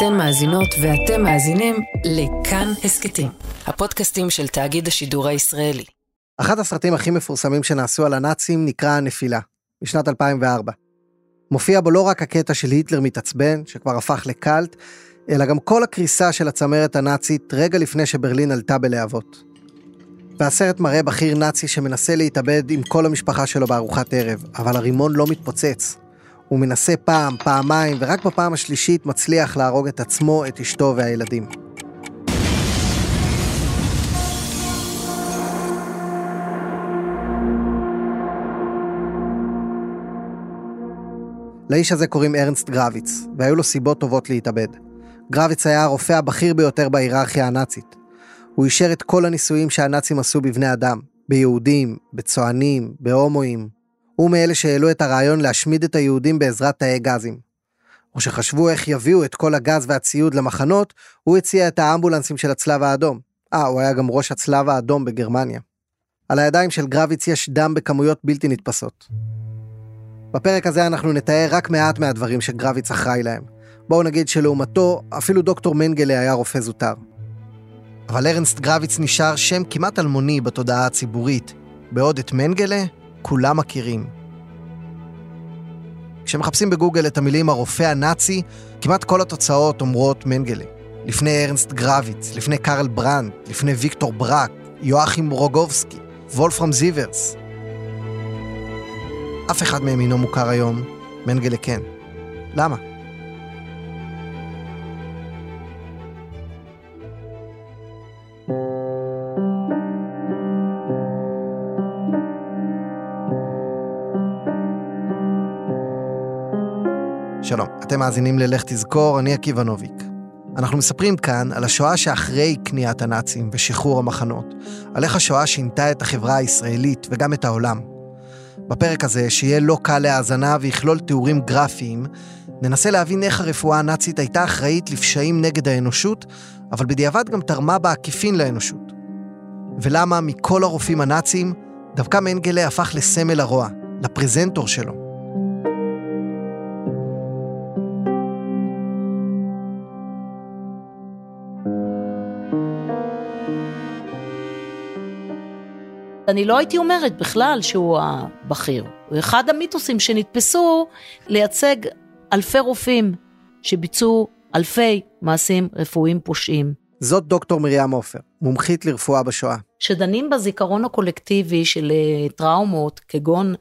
אתן מאזינות ואתם מאזינים לכאן הסכתים, הפודקאסטים של תאגיד השידור הישראלי. אחד הסרטים הכי מפורסמים שנעשו על הנאצים נקרא הנפילה, משנת 2004. מופיע בו לא רק הקטע של היטלר מתעצבן, שכבר הפך לקאלט, אלא גם כל הקריסה של הצמרת הנאצית רגע לפני שברלין עלתה בלהבות. והסרט מראה בכיר נאצי שמנסה להתאבד עם כל המשפחה שלו בארוחת ערב, אבל הרימון לא מתפוצץ. הוא מנסה פעם, פעמיים, ורק בפעם השלישית מצליח להרוג את עצמו, את אשתו והילדים. לאיש הזה קוראים ארנסט גרביץ, והיו לו סיבות טובות להתאבד. גרביץ היה הרופא הבכיר ביותר בהיררכיה הנאצית. הוא אישר את כל הניסויים שהנאצים עשו בבני אדם, ביהודים, בצוענים, בהומואים. הוא מאלה שהעלו את הרעיון להשמיד את היהודים בעזרת תאי גזים. או שחשבו איך יביאו את כל הגז והציוד למחנות, הוא הציע את האמבולנסים של הצלב האדום. אה, הוא היה גם ראש הצלב האדום בגרמניה. על הידיים של גרביץ יש דם בכמויות בלתי נתפסות. בפרק הזה אנחנו נתאר רק מעט מהדברים שגרביץ אחראי להם. בואו נגיד שלעומתו, אפילו דוקטור מנגלה היה רופא זוטר. אבל ארנסט גרביץ נשאר שם כמעט אלמוני בתודעה הציבורית, בעוד את מנגלה כולם מכירים. כשמחפשים בגוגל את המילים הרופא הנאצי, כמעט כל התוצאות אומרות מנגלה. לפני ארנסט גרביץ, לפני קארל ברנד, לפני ויקטור ברק, יואכים רוגובסקי, וולפרם זיברס. אף אחד מהם אינו מוכר היום, מנגלה כן. למה? שלום, אתם מאזינים ללך תזכור, אני עקיבא נוביק. אנחנו מספרים כאן על השואה שאחרי כניעת הנאצים ושחרור המחנות, על איך השואה שינתה את החברה הישראלית וגם את העולם. בפרק הזה, שיהיה לא קל להאזנה ויכלול תיאורים גרפיים, ננסה להבין איך הרפואה הנאצית הייתה אחראית לפשעים נגד האנושות, אבל בדיעבד גם תרמה בעקיפין לאנושות. ולמה מכל הרופאים הנאצים, דווקא מנגלה הפך לסמל הרוע, לפרזנטור שלו. אני לא הייתי אומרת בכלל שהוא הבכיר. הוא אחד המיתוסים שנתפסו לייצג אלפי רופאים שביצעו אלפי מעשים רפואיים פושעים. זאת דוקטור מרים עופר, מומחית לרפואה בשואה. כשדנים בזיכרון הקולקטיבי של אה, טראומות, כגון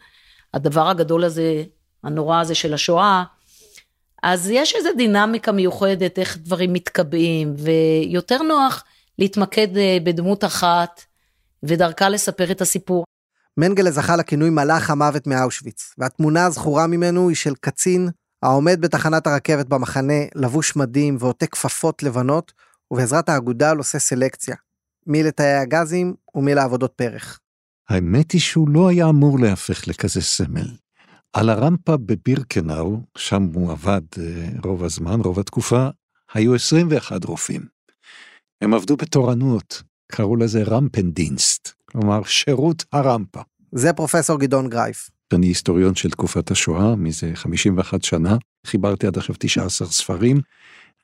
הדבר הגדול הזה, הנורא הזה של השואה, אז יש איזו דינמיקה מיוחדת, איך דברים מתקבעים, ויותר נוח להתמקד אה, בדמות אחת, ודרכה לספר את הסיפור. מנגלה זכה לכינוי מלאך המוות מאושוויץ, והתמונה הזכורה ממנו היא של קצין העומד בתחנת הרכבת במחנה, לבוש מדים ועוטה כפפות לבנות, ובעזרת האגודל עושה סלקציה. מי לתאי הגזים ומי לעבודות פרח. האמת היא שהוא לא היה אמור להפך לכזה סמל. על הרמפה בבירקנאו, שם הוא עבד אה, רוב הזמן, רוב התקופה, היו 21 רופאים. הם עבדו בתורנות, קראו לזה רמפנדינסט, כלומר שירות הרמפה. זה פרופסור גדעון גרייף. אני היסטוריון של תקופת השואה מזה 51 שנה, חיברתי עד עכשיו 19 ספרים.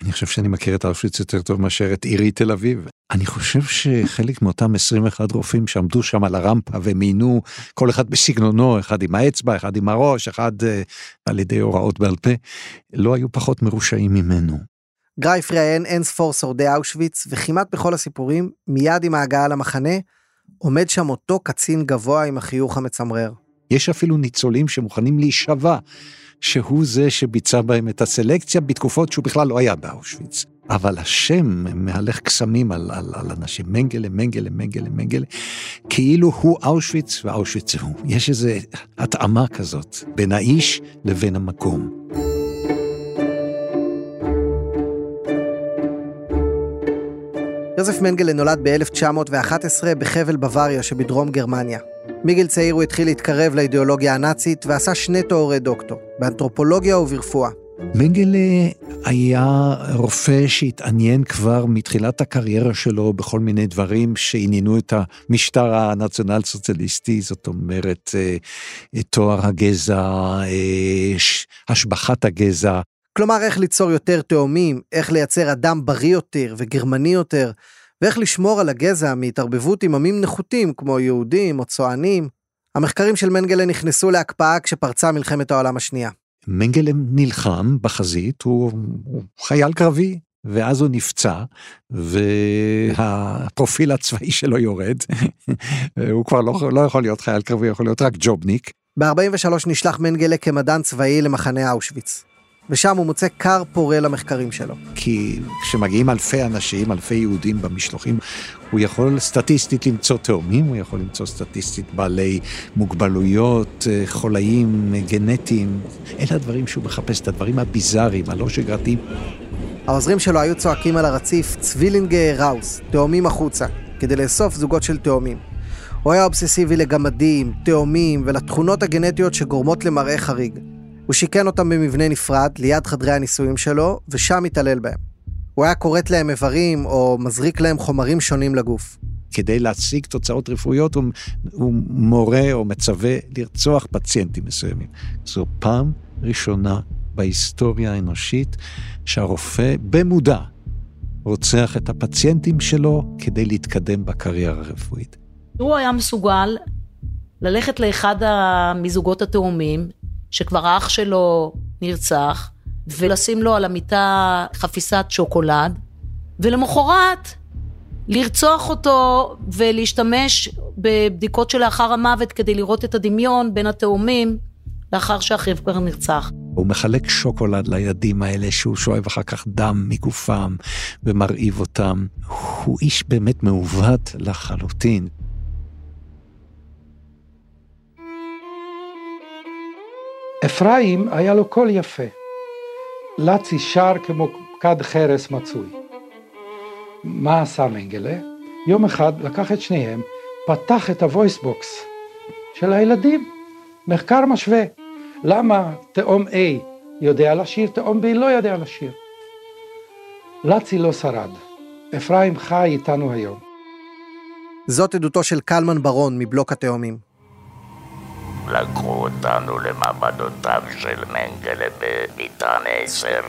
אני חושב שאני מכיר את אושוויץ יותר טוב מאשר את עירי תל אביב. אני חושב שחלק מאותם 21 רופאים שעמדו שם על הרמפה ומינו כל אחד בסגנונו, אחד עם האצבע, אחד עם הראש, אחד uh, על ידי הוראות בעל פה, לא היו פחות מרושעים ממנו. גרייף ראיין אין ספור שורדי אושוויץ, וכמעט בכל הסיפורים, מיד עם ההגעה למחנה, עומד שם אותו קצין גבוה עם החיוך המצמרר. יש אפילו ניצולים שמוכנים להישבע שהוא זה שביצע בהם את הסלקציה בתקופות שהוא בכלל לא היה באושוויץ. אבל השם מהלך קסמים על, על, על אנשים, מנגלה, מנגלה, מנגלה, מנגלה, כאילו הוא אושוויץ ואושוויץ הוא. יש איזו התאמה כזאת בין האיש לבין המקום. יוזף מנגלה נולד ב-1911 בחבל בוואריה שבדרום גרמניה. מגיל צעיר הוא התחיל להתקרב לאידיאולוגיה הנאצית ועשה שני תוארי דוקטור, באנתרופולוגיה וברפואה. מנגלה היה רופא שהתעניין כבר מתחילת הקריירה שלו בכל מיני דברים שעניינו את המשטר הנציונל סוציאליסטי, זאת אומרת, אה, תואר הגזע, אה, השבחת הגזע, כלומר, איך ליצור יותר תאומים, איך לייצר אדם בריא יותר וגרמני יותר, ואיך לשמור על הגזע מהתערבבות עם עמים נחותים כמו יהודים או צוענים. המחקרים של מנגלה נכנסו להקפאה כשפרצה מלחמת העולם השנייה. מנגלה נלחם בחזית, הוא, הוא חייל קרבי, ואז הוא נפצע, והפרופיל הצבאי שלו יורד, הוא כבר לא, לא יכול להיות חייל קרבי, יכול להיות רק ג'ובניק. ב-43 נשלח מנגלה כמדען צבאי למחנה אושוויץ. ושם הוא מוצא כר פורה למחקרים שלו. כי כשמגיעים אלפי אנשים, אלפי יהודים במשלוחים, הוא יכול סטטיסטית למצוא תאומים, הוא יכול למצוא סטטיסטית בעלי מוגבלויות, אה, חולאים גנטיים. אלה הדברים שהוא מחפש, את הדברים הביזאריים, הלא שגרתיים. העוזרים שלו היו צועקים על הרציף צבילינגה ראוס, תאומים החוצה, כדי לאסוף זוגות של תאומים. הוא היה אובססיבי לגמדים, תאומים ולתכונות הגנטיות שגורמות למראה חריג. הוא שיכן אותם במבנה נפרד, ליד חדרי הניסויים שלו, ושם התעלל בהם. הוא היה כורת להם איברים או מזריק להם חומרים שונים לגוף. כדי להשיג תוצאות רפואיות הוא, הוא מורה או מצווה לרצוח פציינטים מסוימים. זו פעם ראשונה בהיסטוריה האנושית שהרופא במודע רוצח את הפציינטים שלו כדי להתקדם בקריירה הרפואית. הוא היה מסוגל ללכת לאחד מזוגות התאומים, שכבר האח שלו נרצח, ולשים לו על המיטה חפיסת שוקולד, ולמחרת לרצוח אותו ולהשתמש בבדיקות שלאחר המוות כדי לראות את הדמיון בין התאומים לאחר שאחיו כבר נרצח. הוא מחלק שוקולד לילדים האלה שהוא שואב אחר כך דם מגופם ומרעיב אותם. הוא איש באמת מעוות לחלוטין. אפרים היה לו קול יפה. לצי שר כמו כד חרס מצוי. מה עשה מנגלה? יום אחד לקח את שניהם, פתח את ה voice box של הילדים. מחקר משווה. למה תאום A יודע לשיר, תאום B לא יודע לשיר. לצי לא שרד. אפרים חי איתנו היום. זאת עדותו של קלמן ברון מבלוק התאומים. לקחו אותנו למעבדותיו של מנגלה בביתן עשר.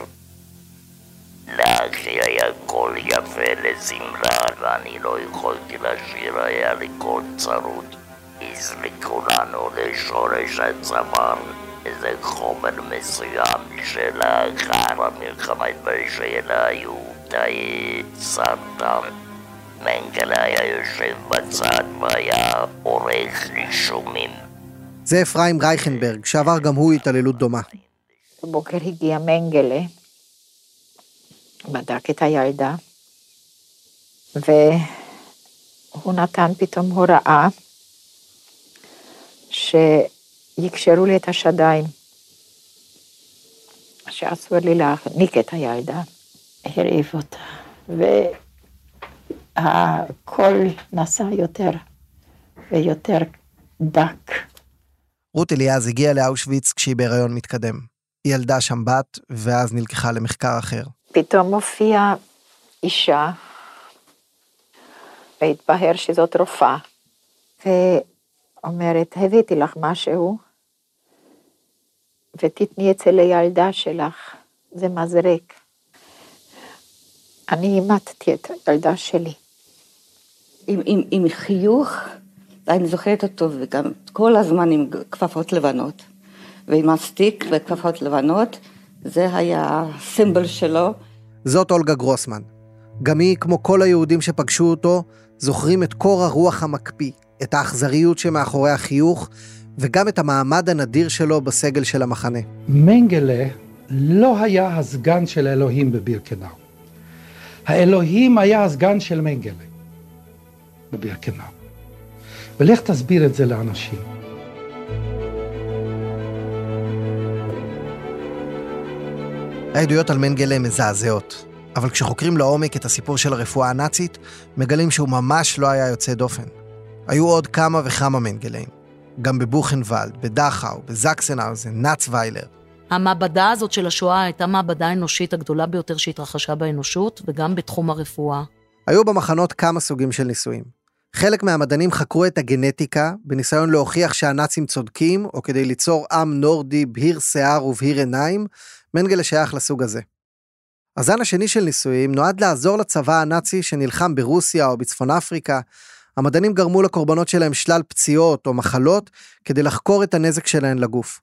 לאחי היה קול יפה לזמרה, ואני לא יכולתי לשיר, היה לי קול צרוד. הזריקו לנו לשורש הצוואר איזה חומר מסוים שלאחר המלחמה התברר שאלה היו תאי סרטן. מנגלה היה יושב בצד והיה עורך רישומים. זה אפרים רייכנברג, שעבר גם הוא התעללות דומה. בבוקר הגיע מנגלה, בדק את הילדה, והוא נתן פתאום הוראה שיקשרו לי את השדיים, שאסור לי להחניק את הילדה. הרעיב אותה, והקול נסע יותר ויותר דק. רות אליעז הגיעה לאושוויץ כשהיא בהיריון מתקדם. היא ילדה שם בת, ואז נלקחה למחקר אחר. פתאום מופיעה אישה, והתבהר שזאת רופאה, ואומרת, הבאתי לך משהו, ותתני אצל הילדה שלך, זה מזרק. אני אימתתי את הילדה שלי. עם, עם, עם חיוך, אני זוכרת אותו, וגם כל הזמן עם כפפות לבנות, ועם מסטיק וכפפות לבנות, זה היה הסימבול שלו. זאת אולגה גרוסמן. גם היא, כמו כל היהודים שפגשו אותו, זוכרים את קור הרוח המקפיא, את האכזריות שמאחורי החיוך, וגם את המעמד הנדיר שלו בסגל של המחנה. מנגלה לא היה הסגן של אלוהים בבירקנאו. האלוהים היה הסגן של מנגלה בבירקנאו. ולך תסביר את זה לאנשים. העדויות על מנגלה מזעזעות, אבל כשחוקרים לעומק את הסיפור של הרפואה הנאצית, מגלים שהוא ממש לא היה יוצא דופן. היו עוד כמה וכמה מנגלים. גם בבוכנוולד, בדכאו, בזקסנהאוזן, נאצוויילר. המעבדה הזאת של השואה הייתה מעבדה האנושית הגדולה ביותר שהתרחשה באנושות, וגם בתחום הרפואה. היו במחנות כמה סוגים של ניסויים. חלק מהמדענים חקרו את הגנטיקה בניסיון להוכיח שהנאצים צודקים, או כדי ליצור עם נורדי בהיר שיער ובהיר עיניים, מנגלה שייך לסוג הזה. הזן השני של ניסויים נועד לעזור לצבא הנאצי שנלחם ברוסיה או בצפון אפריקה. המדענים גרמו לקורבנות שלהם שלל פציעות או מחלות כדי לחקור את הנזק שלהן לגוף.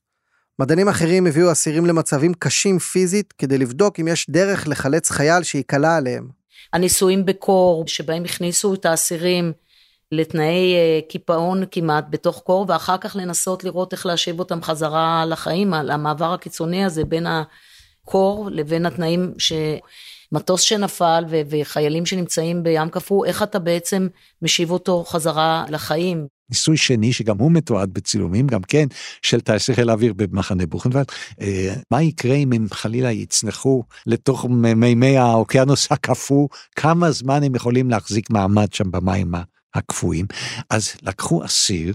מדענים אחרים הביאו אסירים למצבים קשים פיזית כדי לבדוק אם יש דרך לחלץ חייל שייקלע עליהם. הניסויים בקור, שבהם הכניסו את האסירים לתנאי אה, קיפאון כמעט בתוך קור, ואחר כך לנסות לראות איך להשיב אותם חזרה לחיים, על המעבר הקיצוני הזה בין הקור לבין התנאים ש... מטוס שנפל וחיילים שנמצאים בים קפוא, איך אתה בעצם משיב אותו חזרה לחיים? ניסוי שני שגם הוא מתועד בצילומים גם כן של טייסי חיל האוויר במחנה בוכנוולד. אה, מה יקרה אם הם חלילה יצנחו לתוך מימי האוקיינוס הקפוא כמה זמן הם יכולים להחזיק מעמד שם במים הקפואים. אז לקחו אסיר,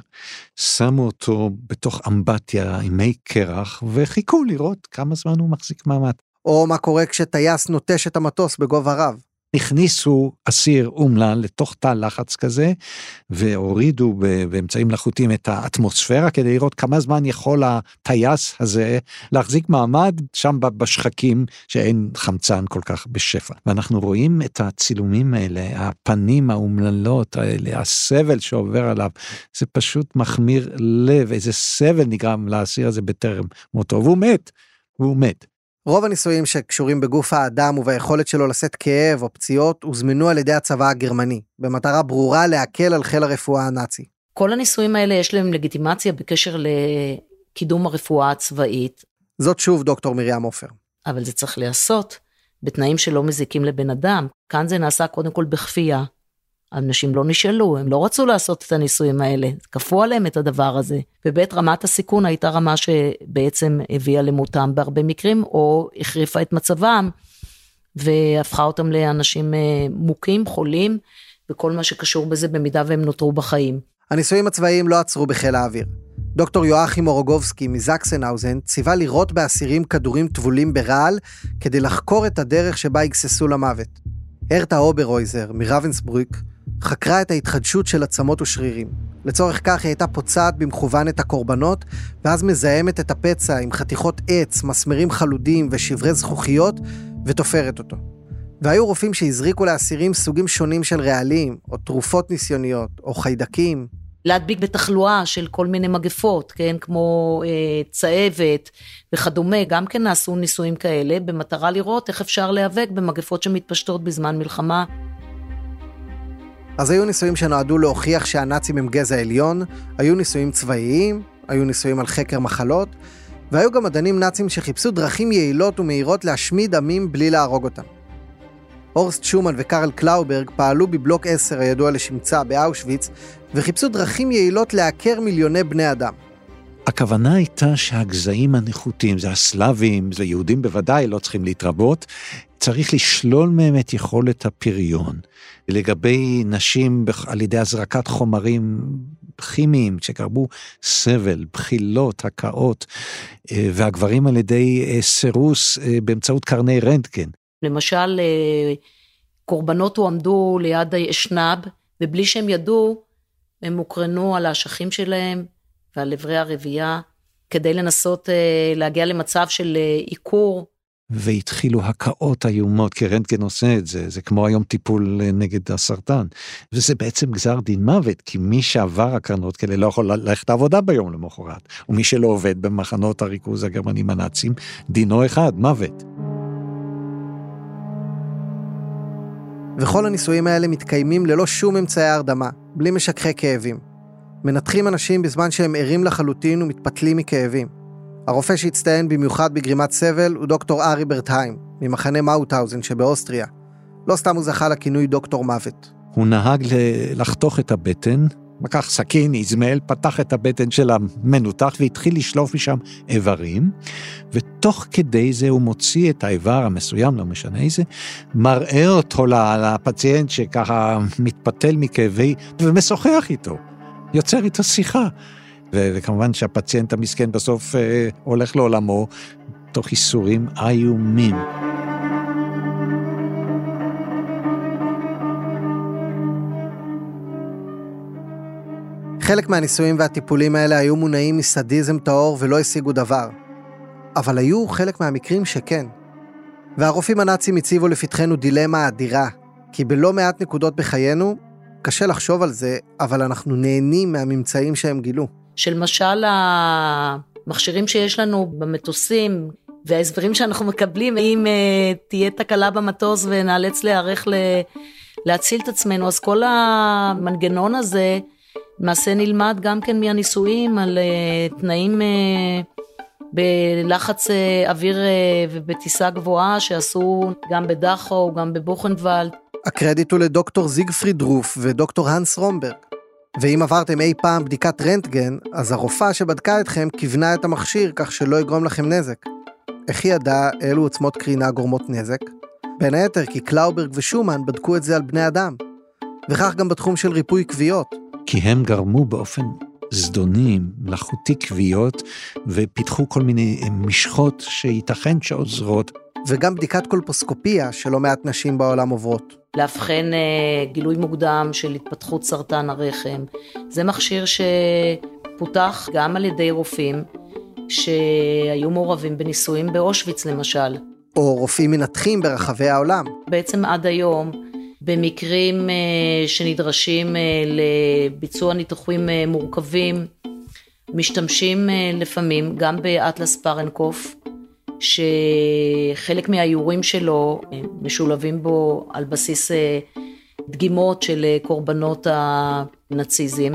שמו אותו בתוך אמבטיה עם מי קרח וחיכו לראות כמה זמן הוא מחזיק מעמד. או מה קורה כשטייס נוטש את המטוס בגובה רב. הכניסו אסיר אומלל לתוך תא לחץ כזה, והורידו באמצעים מלאכותיים את האטמוספירה כדי לראות כמה זמן יכול הטייס הזה להחזיק מעמד שם בשחקים שאין חמצן כל כך בשפע. ואנחנו רואים את הצילומים האלה, הפנים האומללות האלה, הסבל שעובר עליו, זה פשוט מחמיר לב, איזה סבל נגרם לאסיר הזה בטרם מותו, והוא מת, והוא מת. רוב הניסויים שקשורים בגוף האדם וביכולת שלו לשאת כאב או פציעות הוזמנו על ידי הצבא הגרמני, במטרה ברורה להקל על חיל הרפואה הנאצי. כל הניסויים האלה יש להם לגיטימציה בקשר לקידום הרפואה הצבאית. זאת שוב דוקטור מרים עופר. אבל זה צריך להיעשות בתנאים שלא מזיקים לבן אדם. כאן זה נעשה קודם כל בכפייה, אנשים לא נשאלו, הם לא רצו לעשות את הניסויים האלה, כפו עליהם את הדבר הזה. ובית רמת הסיכון הייתה רמה שבעצם הביאה למותם בהרבה מקרים, או החריפה את מצבם, והפכה אותם לאנשים אה, מוכים, חולים, וכל מה שקשור בזה במידה והם נותרו בחיים. הניסויים הצבאיים לא עצרו בחיל האוויר. דוקטור יואכים מרוגובסקי מזקסנהאוזן ציווה לירות באסירים כדורים טבולים ברעל כדי לחקור את הדרך שבה יגססו למוות. הרטה אוברהויזר מרוונסבריק חקרה את ההתחדשות של עצמות ושרירים. לצורך כך היא הייתה פוצעת במכוון את הקורבנות, ואז מזהמת את הפצע עם חתיכות עץ, מסמרים חלודים ושברי זכוכיות, ותופרת אותו. והיו רופאים שהזריקו לאסירים סוגים שונים של רעלים, או תרופות ניסיוניות, או חיידקים. להדביק בתחלואה של כל מיני מגפות, כן, כמו אה, צהבת וכדומה, גם כן נעשו ניסויים כאלה, במטרה לראות איך אפשר להיאבק במגפות שמתפשטות בזמן מלחמה. אז היו ניסויים שנועדו להוכיח שהנאצים הם גזע עליון, היו ניסויים צבאיים, היו ניסויים על חקר מחלות, והיו גם מדענים נאצים שחיפשו דרכים יעילות ומהירות להשמיד עמים בלי להרוג אותם. הורסט שומן וקרל קלאוברג פעלו בבלוק 10 הידוע לשמצה באושוויץ, וחיפשו דרכים יעילות לעקר מיליוני בני אדם. הכוונה הייתה שהגזעים הנחותים, זה הסלאבים, זה יהודים בוודאי, לא צריכים להתרבות, צריך לשלול מהם את יכולת הפריון. לגבי נשים על ידי הזרקת חומרים כימיים שגרמו סבל, בחילות, הקאות, אה, והגברים על ידי אה, סירוס אה, באמצעות קרני רנטגן. למשל, קורבנות הועמדו ליד האשנב, ובלי שהם ידעו, הם הוקרנו על האשכים שלהם ועל אברי הרבייה, כדי לנסות להגיע למצב של עיקור. והתחילו הקאות איומות, כי רנטגן עושה את זה, זה כמו היום טיפול אה, נגד הסרטן. וזה בעצם גזר דין מוות, כי מי שעבר הקרנות כאלה לא יכול ללכת לעבודה ביום למחרת, ומי שלא עובד במחנות הריכוז הגרמנים הנאצים, דינו אחד, מוות. וכל הניסויים האלה מתקיימים ללא שום אמצעי הרדמה, בלי משככי כאבים. מנתחים אנשים בזמן שהם ערים לחלוטין ומתפתלים מכאבים. הרופא שהצטיין במיוחד בגרימת סבל הוא דוקטור ארי ברטהיים, ממחנה מאוטהאוזן שבאוסטריה. לא סתם הוא זכה לכינוי דוקטור מוות. הוא נהג לחתוך את הבטן, לקח סכין, איזמל, פתח את הבטן של המנותח והתחיל לשלוף משם איברים, ותוך כדי זה הוא מוציא את האיבר המסוים, לא משנה איזה, מראה אותו לפציינט שככה מתפתל מכאבי, ומשוחח איתו, יוצר איתו שיחה. וכמובן שהפציינט המסכן בסוף אה, הולך לעולמו תוך ייסורים איומים. חלק מהניסויים והטיפולים האלה היו מונעים מסדיזם טהור ולא השיגו דבר. אבל היו חלק מהמקרים שכן. והרופאים הנאצים הציבו לפתחנו דילמה אדירה, כי בלא מעט נקודות בחיינו, קשה לחשוב על זה, אבל אנחנו נהנים מהממצאים שהם גילו. שלמשל המכשירים שיש לנו במטוסים וההסברים שאנחנו מקבלים, אם uh, תהיה תקלה במטוס ונאלץ להיערך ל... להציל את עצמנו, אז כל המנגנון הזה למעשה נלמד גם כן מהניסויים על uh, תנאים uh, בלחץ uh, אוויר uh, ובטיסה גבוהה שעשו גם בדכו, גם בבוכנוולד. הקרדיט הוא לדוקטור זיגפריד רוף ודוקטור הנס רומברג. ואם עברתם אי פעם בדיקת רנטגן, אז הרופאה שבדקה אתכם כיוונה את המכשיר כך שלא יגרום לכם נזק. איך היא ידעה אילו עוצמות קרינה גורמות נזק? בין היתר כי קלאוברג ושומן בדקו את זה על בני אדם. וכך גם בתחום של ריפוי כוויות. כי הם גרמו באופן זדוני, מלאכותי כוויות, ופיתחו כל מיני משחות שייתכן שעוזרות. וגם בדיקת קולפוסקופיה שלא מעט נשים בעולם עוברות. לאבחן אה, גילוי מוקדם של התפתחות סרטן הרחם. זה מכשיר שפותח גם על ידי רופאים שהיו מעורבים בניסויים באושוויץ למשל. או רופאים מנתחים ברחבי העולם. בעצם עד היום, במקרים אה, שנדרשים אה, לביצוע ניתוחים מורכבים, משתמשים לפעמים גם באטלס פרנקוף, שחלק מהאיורים שלו משולבים בו על בסיס דגימות של קורבנות הנאציזם.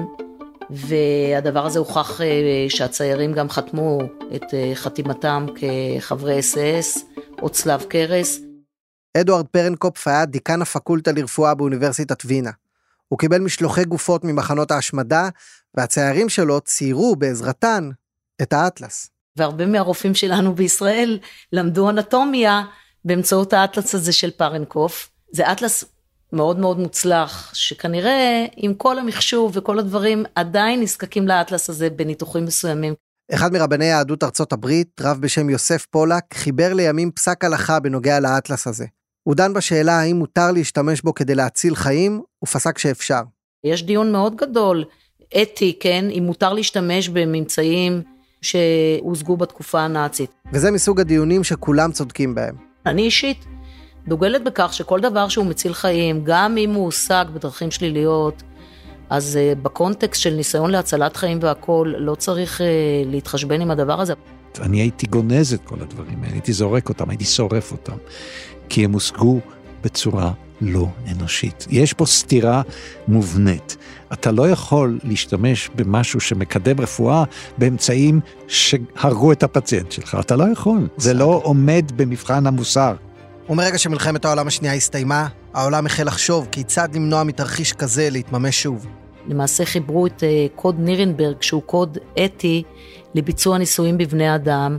והדבר הזה הוכח שהציירים גם חתמו את חתימתם כחברי אס אס או צלב קרס. אדוארד פרנקופף היה דיקן הפקולטה לרפואה באוניברסיטת וינה. הוא קיבל משלוחי גופות ממחנות ההשמדה, והציירים שלו ציירו בעזרתן את האטלס. והרבה מהרופאים שלנו בישראל למדו אנטומיה באמצעות האטלס הזה של פרנקוף. זה אטלס מאוד מאוד מוצלח, שכנראה עם כל המחשוב וכל הדברים עדיין נזקקים לאטלס הזה בניתוחים מסוימים. אחד מרבני יהדות ארצות הברית, רב בשם יוסף פולק, חיבר לימים פסק הלכה בנוגע לאטלס הזה. הוא דן בשאלה האם מותר להשתמש בו כדי להציל חיים, ופסק שאפשר. יש דיון מאוד גדול, אתי, כן, אם מותר להשתמש בממצאים שהושגו בתקופה הנאצית. וזה מסוג הדיונים שכולם צודקים בהם. אני אישית דוגלת בכך שכל דבר שהוא מציל חיים, גם אם הוא הושג בדרכים שליליות, אז uh, בקונטקסט של ניסיון להצלת חיים והכול, לא צריך uh, להתחשבן עם הדבר הזה. אני הייתי גונז את כל הדברים האלה, הייתי זורק אותם, הייתי שורף אותם, כי הם הושגו בצורה לא אנושית. יש פה סתירה מובנית. אתה לא יכול להשתמש במשהו שמקדם רפואה באמצעים שהרגו את הפציינט שלך, אתה לא יכול. זה לא עומד במבחן המוסר. ומרגע שמלחמת העולם השנייה הסתיימה, העולם החל לחשוב כיצד למנוע מתרחיש כזה להתממש שוב. למעשה חיברו את אה, קוד נירנברג, שהוא קוד אתי לביצוע ניסויים בבני אדם,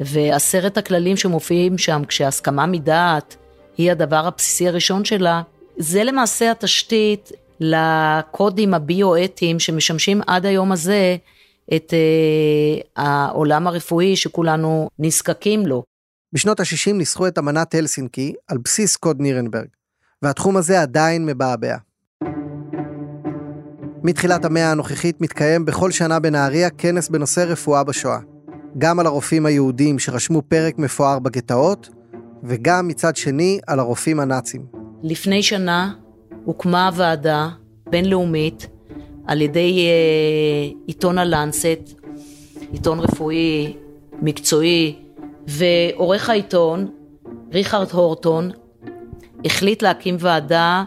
ועשרת הכללים שמופיעים שם, כשהסכמה מדעת היא הדבר הבסיסי הראשון שלה, זה למעשה התשתית לקודים הביו-אתיים שמשמשים עד היום הזה את uh, העולם הרפואי שכולנו נזקקים לו. בשנות ה-60 ניסחו את אמנת הלסינקי על בסיס קוד נירנברג, והתחום הזה עדיין מבעבע. מתחילת המאה הנוכחית מתקיים בכל שנה בנהריה כנס בנושא רפואה בשואה. גם על הרופאים היהודים שרשמו פרק מפואר בגטאות, וגם מצד שני על הרופאים הנאצים. לפני שנה הוקמה ועדה בינלאומית על ידי אה, עיתון הלנסט, עיתון רפואי מקצועי, ועורך העיתון, ריכרד הורטון, החליט להקים ועדה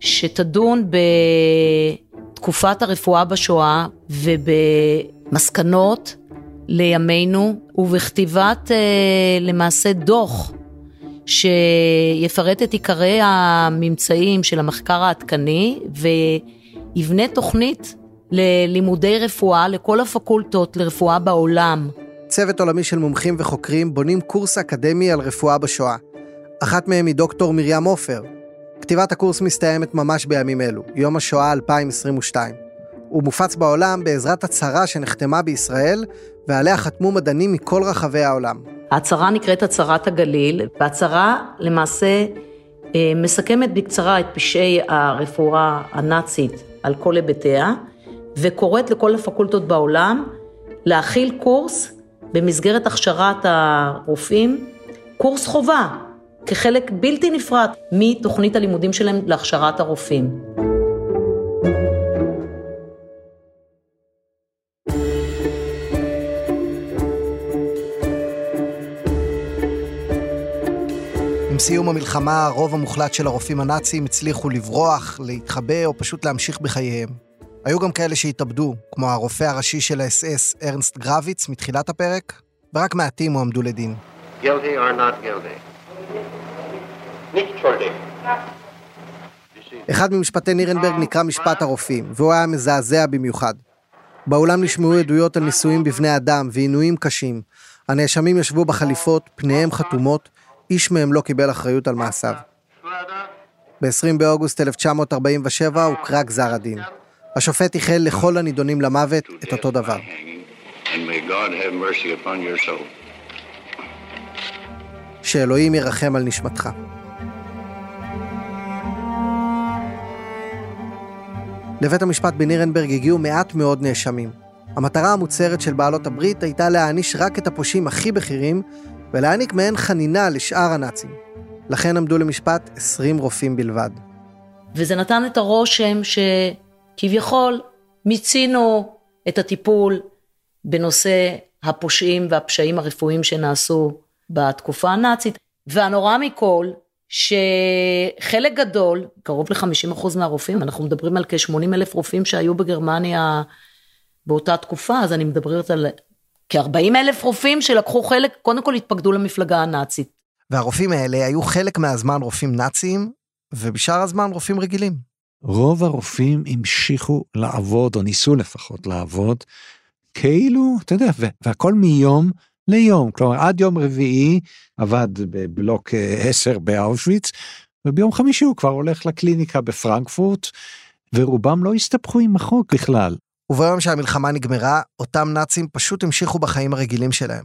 שתדון בתקופת הרפואה בשואה ובמסקנות לימינו ובכתיבת אה, למעשה דוח שיפרט את עיקרי הממצאים של המחקר העדכני ויבנה תוכנית ללימודי רפואה לכל הפקולטות לרפואה בעולם. צוות עולמי של מומחים וחוקרים בונים קורס אקדמי על רפואה בשואה. אחת מהם היא דוקטור מרים עופר. כתיבת הקורס מסתיימת ממש בימים אלו, יום השואה 2022. הוא מופץ בעולם בעזרת הצהרה שנחתמה בישראל, ועליה חתמו מדענים מכל רחבי העולם. ההצהרה נקראת הצהרת הגליל, וההצהרה למעשה אה, מסכמת בקצרה את פשעי הרפואה הנאצית על כל היבטיה, וקוראת לכל הפקולטות בעולם להכיל קורס במסגרת הכשרת הרופאים קורס חובה, כחלק בלתי נפרד מתוכנית הלימודים שלהם להכשרת הרופאים. סיום המלחמה, הרוב המוחלט של הרופאים הנאצים הצליחו לברוח, להתחבא או פשוט להמשיך בחייהם. היו גם כאלה שהתאבדו, כמו הרופא הראשי של האס-אס, ארנסט גרביץ, מתחילת הפרק, ורק מעטים הועמדו לדין. guilty or not guilty. Nicht schuldig. אחד ממשפטי נירנברג נקרא משפט הרופאים, והוא היה מזעזע במיוחד. באולם נשמעו עדויות על ניסויים בבני אדם ועינויים קשים. הנאשמים ישבו בחליפות, פניהם חתומות, איש מהם לא קיבל אחריות על מעשיו. ב-20 באוגוסט 1947 הוקרא גזר הדין. השופט איחל לכל הנידונים למוות את אותו דבר. שאלוהים ירחם על נשמתך. לבית המשפט בנירנברג הגיעו מעט מאוד נאשמים. המטרה המוצהרת של בעלות הברית הייתה להעניש רק את הפושעים הכי בכירים ולהעניק מעין חנינה לשאר הנאצים. לכן עמדו למשפט 20 רופאים בלבד. וזה נתן את הרושם שכביכול מיצינו את הטיפול בנושא הפושעים והפשעים הרפואיים שנעשו בתקופה הנאצית, והנורא מכל, שחלק גדול, קרוב ל-50% מהרופאים, אנחנו מדברים על כ-80 אלף רופאים שהיו בגרמניה באותה תקופה, אז אני מדברת על כ-40 אלף רופאים שלקחו חלק, קודם כל התפקדו למפלגה הנאצית. והרופאים האלה היו חלק מהזמן רופאים נאציים, ובשאר הזמן רופאים רגילים. רוב הרופאים המשיכו לעבוד, או ניסו לפחות לעבוד, כאילו, אתה יודע, והכל מיום ליום. כלומר, עד יום רביעי עבד בבלוק 10 באושוויץ, וביום חמישי הוא כבר הולך לקליניקה בפרנקפורט, ורובם לא הסתבכו עם החוק בכלל. וביום שהמלחמה נגמרה, אותם נאצים פשוט המשיכו בחיים הרגילים שלהם.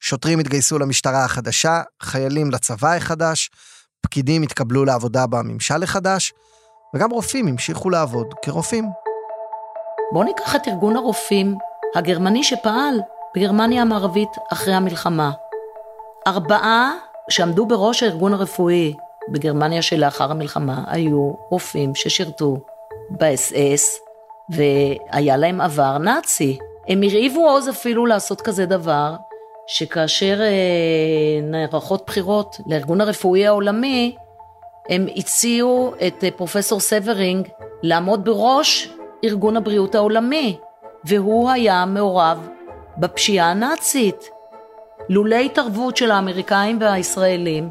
שוטרים התגייסו למשטרה החדשה, חיילים לצבא החדש, פקידים התקבלו לעבודה בממשל החדש, וגם רופאים המשיכו לעבוד כרופאים. בואו ניקח את ארגון הרופאים הגרמני שפעל בגרמניה המערבית אחרי המלחמה. ארבעה שעמדו בראש הארגון הרפואי בגרמניה שלאחר המלחמה היו רופאים ששירתו באס-אס והיה להם עבר נאצי. הם הרהיבו עוז אפילו לעשות כזה דבר, שכאשר אה, נערכות בחירות לארגון הרפואי העולמי, הם הציעו את אה, פרופסור סברינג לעמוד בראש ארגון הבריאות העולמי, והוא היה מעורב בפשיעה הנאצית. לולא התערבות של האמריקאים והישראלים,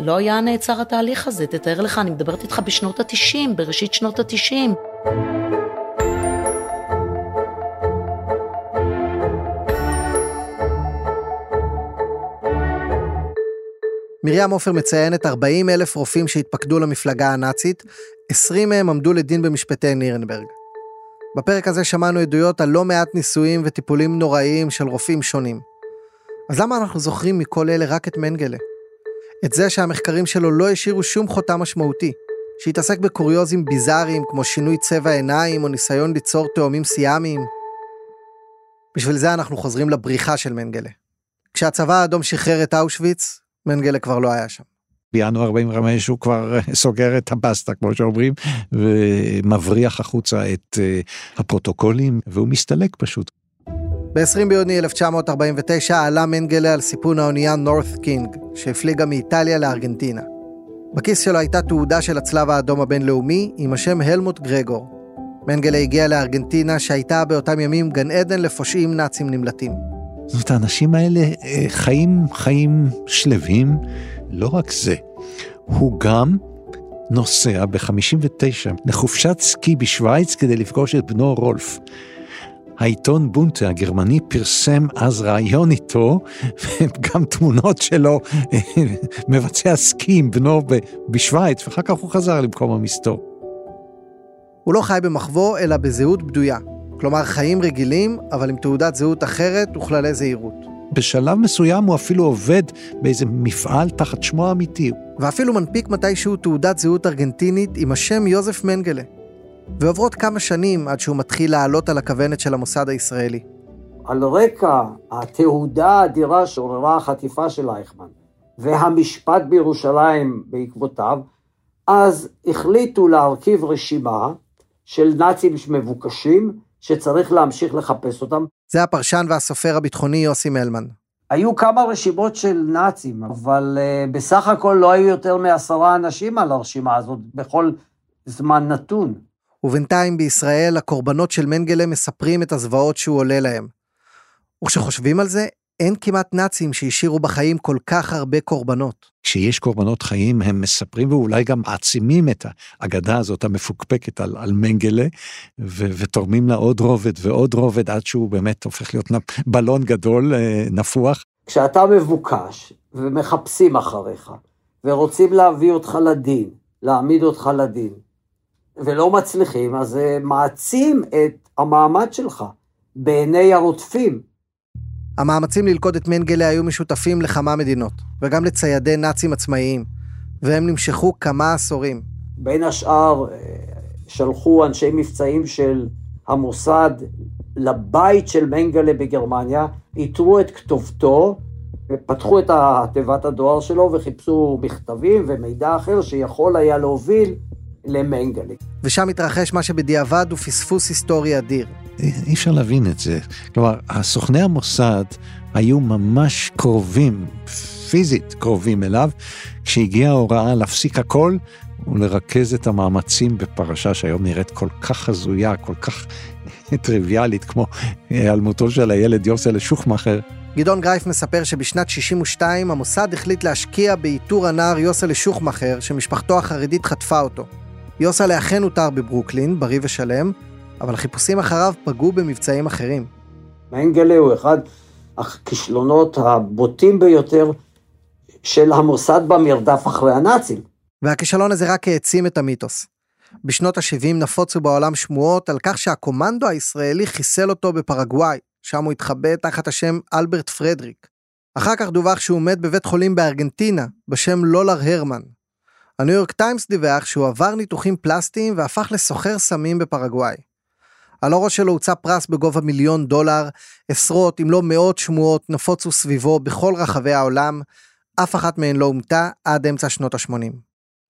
לא היה נעצר התהליך הזה. תתאר לך, אני מדברת איתך בשנות התשעים, בראשית שנות התשעים. מרים עופר מציינת 40 אלף רופאים שהתפקדו למפלגה הנאצית, 20 מהם עמדו לדין במשפטי נירנברג. בפרק הזה שמענו עדויות על לא מעט ניסויים וטיפולים נוראיים של רופאים שונים. אז למה אנחנו זוכרים מכל אלה רק את מנגלה? את זה שהמחקרים שלו לא השאירו שום חותם משמעותי, שהתעסק בקוריוזים ביזאריים כמו שינוי צבע עיניים או ניסיון ליצור תאומים סיאמיים. בשביל זה אנחנו חוזרים לבריחה של מנגלה. כשהצבא האדום שחרר את אושוויץ, מנגלה כבר לא היה שם. בינואר 45 הוא כבר סוגר את הבסטה כמו שאומרים ומבריח החוצה את אה, הפרוטוקולים והוא מסתלק פשוט. ב-20 ביוני 1949 עלה מנגלה על סיפון האונייה נורת קינג שהפליגה מאיטליה לארגנטינה. בכיס שלו הייתה תעודה של הצלב האדום הבינלאומי עם השם הלמוט גרגור. מנגלה הגיע לארגנטינה שהייתה באותם ימים גן עדן לפושעים נאצים נמלטים. זאת אומרת, האנשים האלה אה, חיים חיים שלווים, לא רק זה, הוא גם נוסע ב-59 לחופשת סקי בשוויץ כדי לפגוש את בנו רולף. העיתון בונטה הגרמני פרסם אז ראיון איתו, וגם תמונות שלו מבצע סקי עם בנו בשוויץ, ואחר כך הוא חזר למקום המסתור. הוא לא חי במחבוא, אלא בזהות בדויה. כלומר, חיים רגילים, אבל עם תעודת זהות אחרת וכללי זהירות. בשלב מסוים הוא אפילו עובד באיזה מפעל תחת שמו האמיתי. ואפילו מנפיק מתישהו תעודת זהות ארגנטינית עם השם יוזף מנגלה. ועוברות כמה שנים עד שהוא מתחיל לעלות על הכוונת של המוסד הישראלי. על רקע התהודה האדירה שעוררה החטיפה של אייכמן והמשפט בירושלים בעקבותיו, אז החליטו להרכיב רשימה של נאצים מבוקשים, שצריך להמשיך לחפש אותם. זה הפרשן והסופר הביטחוני יוסי מלמן. היו כמה רשימות של נאצים, אבל uh, בסך הכל לא היו יותר מעשרה אנשים על הרשימה הזאת בכל זמן נתון. ובינתיים בישראל הקורבנות של מנגלה מספרים את הזוועות שהוא עולה להם. וכשחושבים על זה, אין כמעט נאצים שהשאירו בחיים כל כך הרבה קורבנות. כשיש קורבנות חיים, הם מספרים ואולי גם מעצימים את האגדה הזאת המפוקפקת על, על מנגלה, ו, ותורמים לה עוד רובד ועוד רובד עד שהוא באמת הופך להיות בלון גדול, אה, נפוח. כשאתה מבוקש ומחפשים אחריך, ורוצים להביא אותך לדין, להעמיד אותך לדין, ולא מצליחים, אז זה מעצים את המעמד שלך בעיני הרודפים. המאמצים ללכוד את מנגלה היו משותפים לכמה מדינות, וגם לציידי נאצים עצמאיים, והם נמשכו כמה עשורים. בין השאר, אה, שלחו אנשי מבצעים של המוסד לבית של מנגלה בגרמניה, איתרו את כתובתו, פתחו את תיבת הדואר שלו וחיפשו מכתבים ומידע אחר שיכול היה להוביל למנגלה. ושם התרחש מה שבדיעבד הוא פספוס היסטורי אדיר. אי אפשר להבין את זה. כלומר, הסוכני המוסד היו ממש קרובים, פיזית קרובים אליו, כשהיגיעה ההוראה להפסיק הכל ולרכז את המאמצים בפרשה שהיום נראית כל כך הזויה, כל כך טריוויאלית, כמו היעלמותו של הילד יוסל שוחמאכר. גדעון גרייף מספר שבשנת 62 המוסד החליט להשקיע באיתור הנער יוסל שוחמאכר, שמשפחתו החרדית חטפה אותו. יוסל אכן הותר בברוקלין, בריא ושלם, אבל החיפושים אחריו פגעו במבצעים אחרים. מנגלה הוא אחד הכישלונות הבוטים ביותר של המוסד במרדף אחרי הנאצים. והכישלון הזה רק העצים את המיתוס. בשנות ה-70 נפוצו בעולם שמועות על כך שהקומנדו הישראלי חיסל אותו בפרגוואי, שם הוא התחבא תחת השם אלברט פרדריק. אחר כך דווח שהוא מת בבית חולים בארגנטינה, בשם לולר הרמן. הניו יורק טיימס דיווח שהוא עבר ניתוחים פלסטיים והפך לסוחר סמים בפרגוואי. על הראש שלו הוצא פרס בגובה מיליון דולר, עשרות אם לא מאות שמועות נפוצו סביבו בכל רחבי העולם, אף אחת מהן לא אומתה עד אמצע שנות ה-80.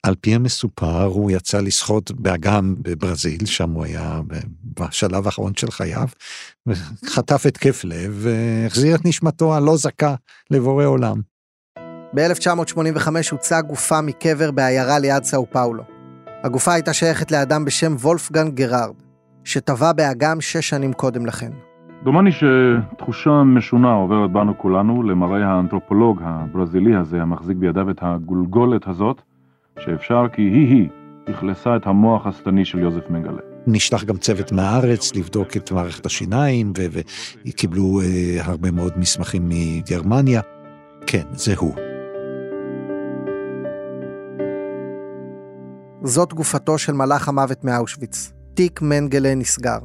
על פי המסופר, הוא יצא לשחות באגם בברזיל, שם הוא היה בשלב האחרון של חייו, וחטף התקף לב והחזיר את נשמתו הלא זכה לבורא עולם. ב-1985 הוצאה גופה מקבר בעיירה ליד סאו פאולו. הגופה הייתה שייכת לאדם בשם וולפגן גרארד, שטבע באגם שש שנים קודם לכן. דומני שתחושה משונה עוברת בנו כולנו למראה האנתרופולוג הברזילי הזה המחזיק בידיו את הגולגולת הזאת, שאפשר כי היא-היא אכלסה את המוח השטני של יוזף מנגלה. נשלח גם צוות מהארץ לבדוק את מערכת השיניים, וקיבלו אה, הרבה מאוד מסמכים מגרמניה. כן, זה הוא. זאת גופתו של מלאך המוות מאושוויץ. תיק מנגלה נסגר.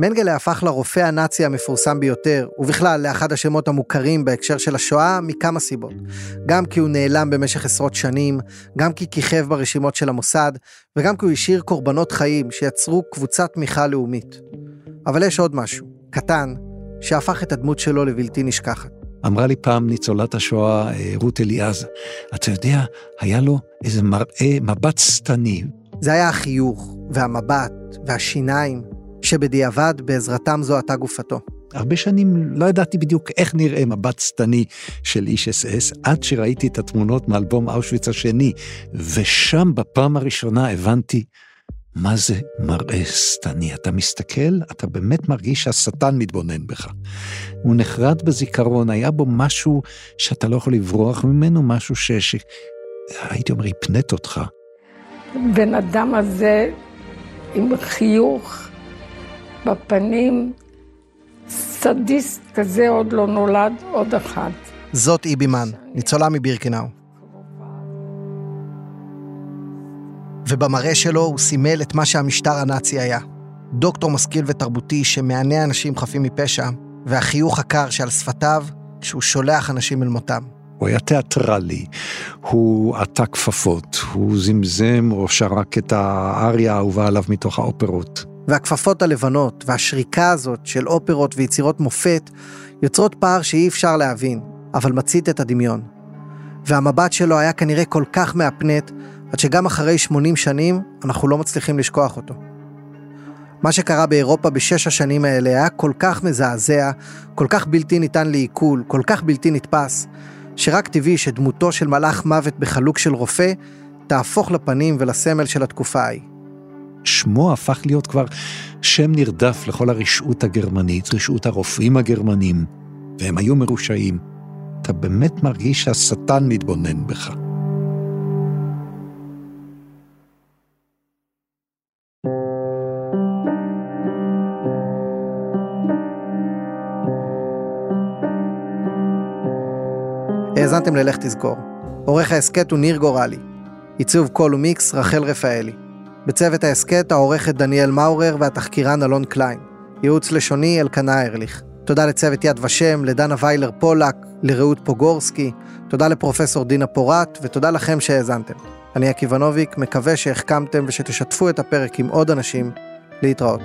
מנגלה הפך לרופא הנאצי המפורסם ביותר, ובכלל לאחד השמות המוכרים בהקשר של השואה, מכמה סיבות. גם כי הוא נעלם במשך עשרות שנים, גם כי כיכב ברשימות של המוסד, וגם כי הוא השאיר קורבנות חיים שיצרו קבוצת תמיכה לאומית. אבל יש עוד משהו, קטן, שהפך את הדמות שלו לבלתי נשכחת. אמרה לי פעם ניצולת השואה אה, רות אליעז, אתה יודע, היה לו איזה מראה, מבט שטני. זה היה החיוך, והמבט, והשיניים, שבדיעבד בעזרתם זוהתה גופתו. הרבה שנים לא ידעתי בדיוק איך נראה מבט שטני של איש אס אס, עד שראיתי את התמונות מאלבום אושוויץ השני, ושם בפעם הראשונה הבנתי מה זה מראה שטני. אתה מסתכל, אתה באמת מרגיש שהשטן מתבונן בך. הוא נחרד בזיכרון, היה בו משהו שאתה לא יכול לברוח ממנו, משהו ש... ש... הייתי אומר, הפנט אותך. בן אדם הזה עם חיוך בפנים, סדיסט כזה עוד לא נולד, עוד אחד. זאת איבימן, ניצולה מבירקנאו. ובמראה שלו הוא סימל את מה שהמשטר הנאצי היה. דוקטור משכיל ותרבותי שמענה אנשים חפים מפשע, והחיוך הקר שעל שפתיו שהוא שולח אנשים אל מותם. הוא היה תיאטרלי, הוא עטה כפפות, הוא זמזם או שרק את האריה האהובה עליו מתוך האופרות. והכפפות הלבנות והשריקה הזאת של אופרות ויצירות מופת יוצרות פער שאי אפשר להבין, אבל מצית את הדמיון. והמבט שלו היה כנראה כל כך מהפנט, עד שגם אחרי 80 שנים אנחנו לא מצליחים לשכוח אותו. מה שקרה באירופה בשש השנים האלה היה כל כך מזעזע, כל כך בלתי ניתן לעיכול, כל כך בלתי נתפס, שרק טבעי שדמותו של מלאך מוות בחלוק של רופא תהפוך לפנים ולסמל של התקופה ההיא. שמו הפך להיות כבר שם נרדף לכל הרשעות הגרמנית, רשעות הרופאים הגרמנים, והם היו מרושעים. אתה באמת מרגיש שהשטן מתבונן בך. האזנתם ללך תזכור. עורך ההסכת הוא ניר גורלי. עיצוב קול ומיקס רחל רפאלי. בצוות ההסכת העורכת דניאל מאורר והתחקירן אלון קליין. ייעוץ לשוני אלקנה ארליך. תודה לצוות יד ושם, לדנה ויילר פולק, לרעות פוגורסקי, תודה לפרופסור דינה פורת, ותודה לכם שהאזנתם. אני עקיבא נוביק, מקווה שהחכמתם ושתשתפו את הפרק עם עוד אנשים. להתראות.